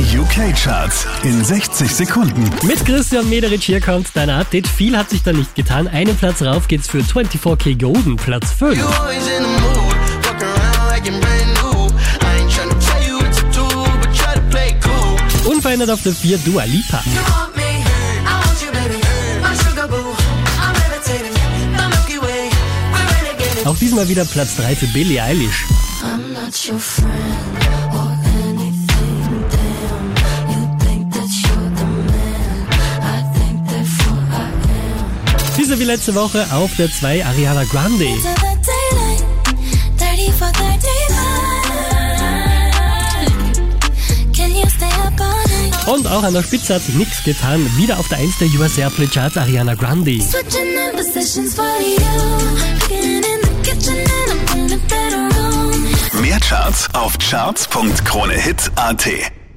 Die UK-Charts in 60 Sekunden. Mit Christian Mederich hier kommt dein Update. Viel hat sich da nicht getan. Einen Platz rauf geht's für 24K Golden, Platz 5. You always in the mood, fuck around like you're brand new. I ain't tryna tell you what to do, but try to play it cool. Unverändert auf der 4 Dua Lipa. Me, you, boo, Way. Auch diesmal wieder Platz 3 für Billie Eilish. I'm not your friend Diese wie letzte Woche auf der 2 Ariana Grande. To the daylight, 30 for 39. Can you stay up all night? Und auch an der Spitze hat sich nichts getan. Wieder auf der 1 der USA Play Charts Ariana Grande. Mehr Charts auf charts.kronehit.at.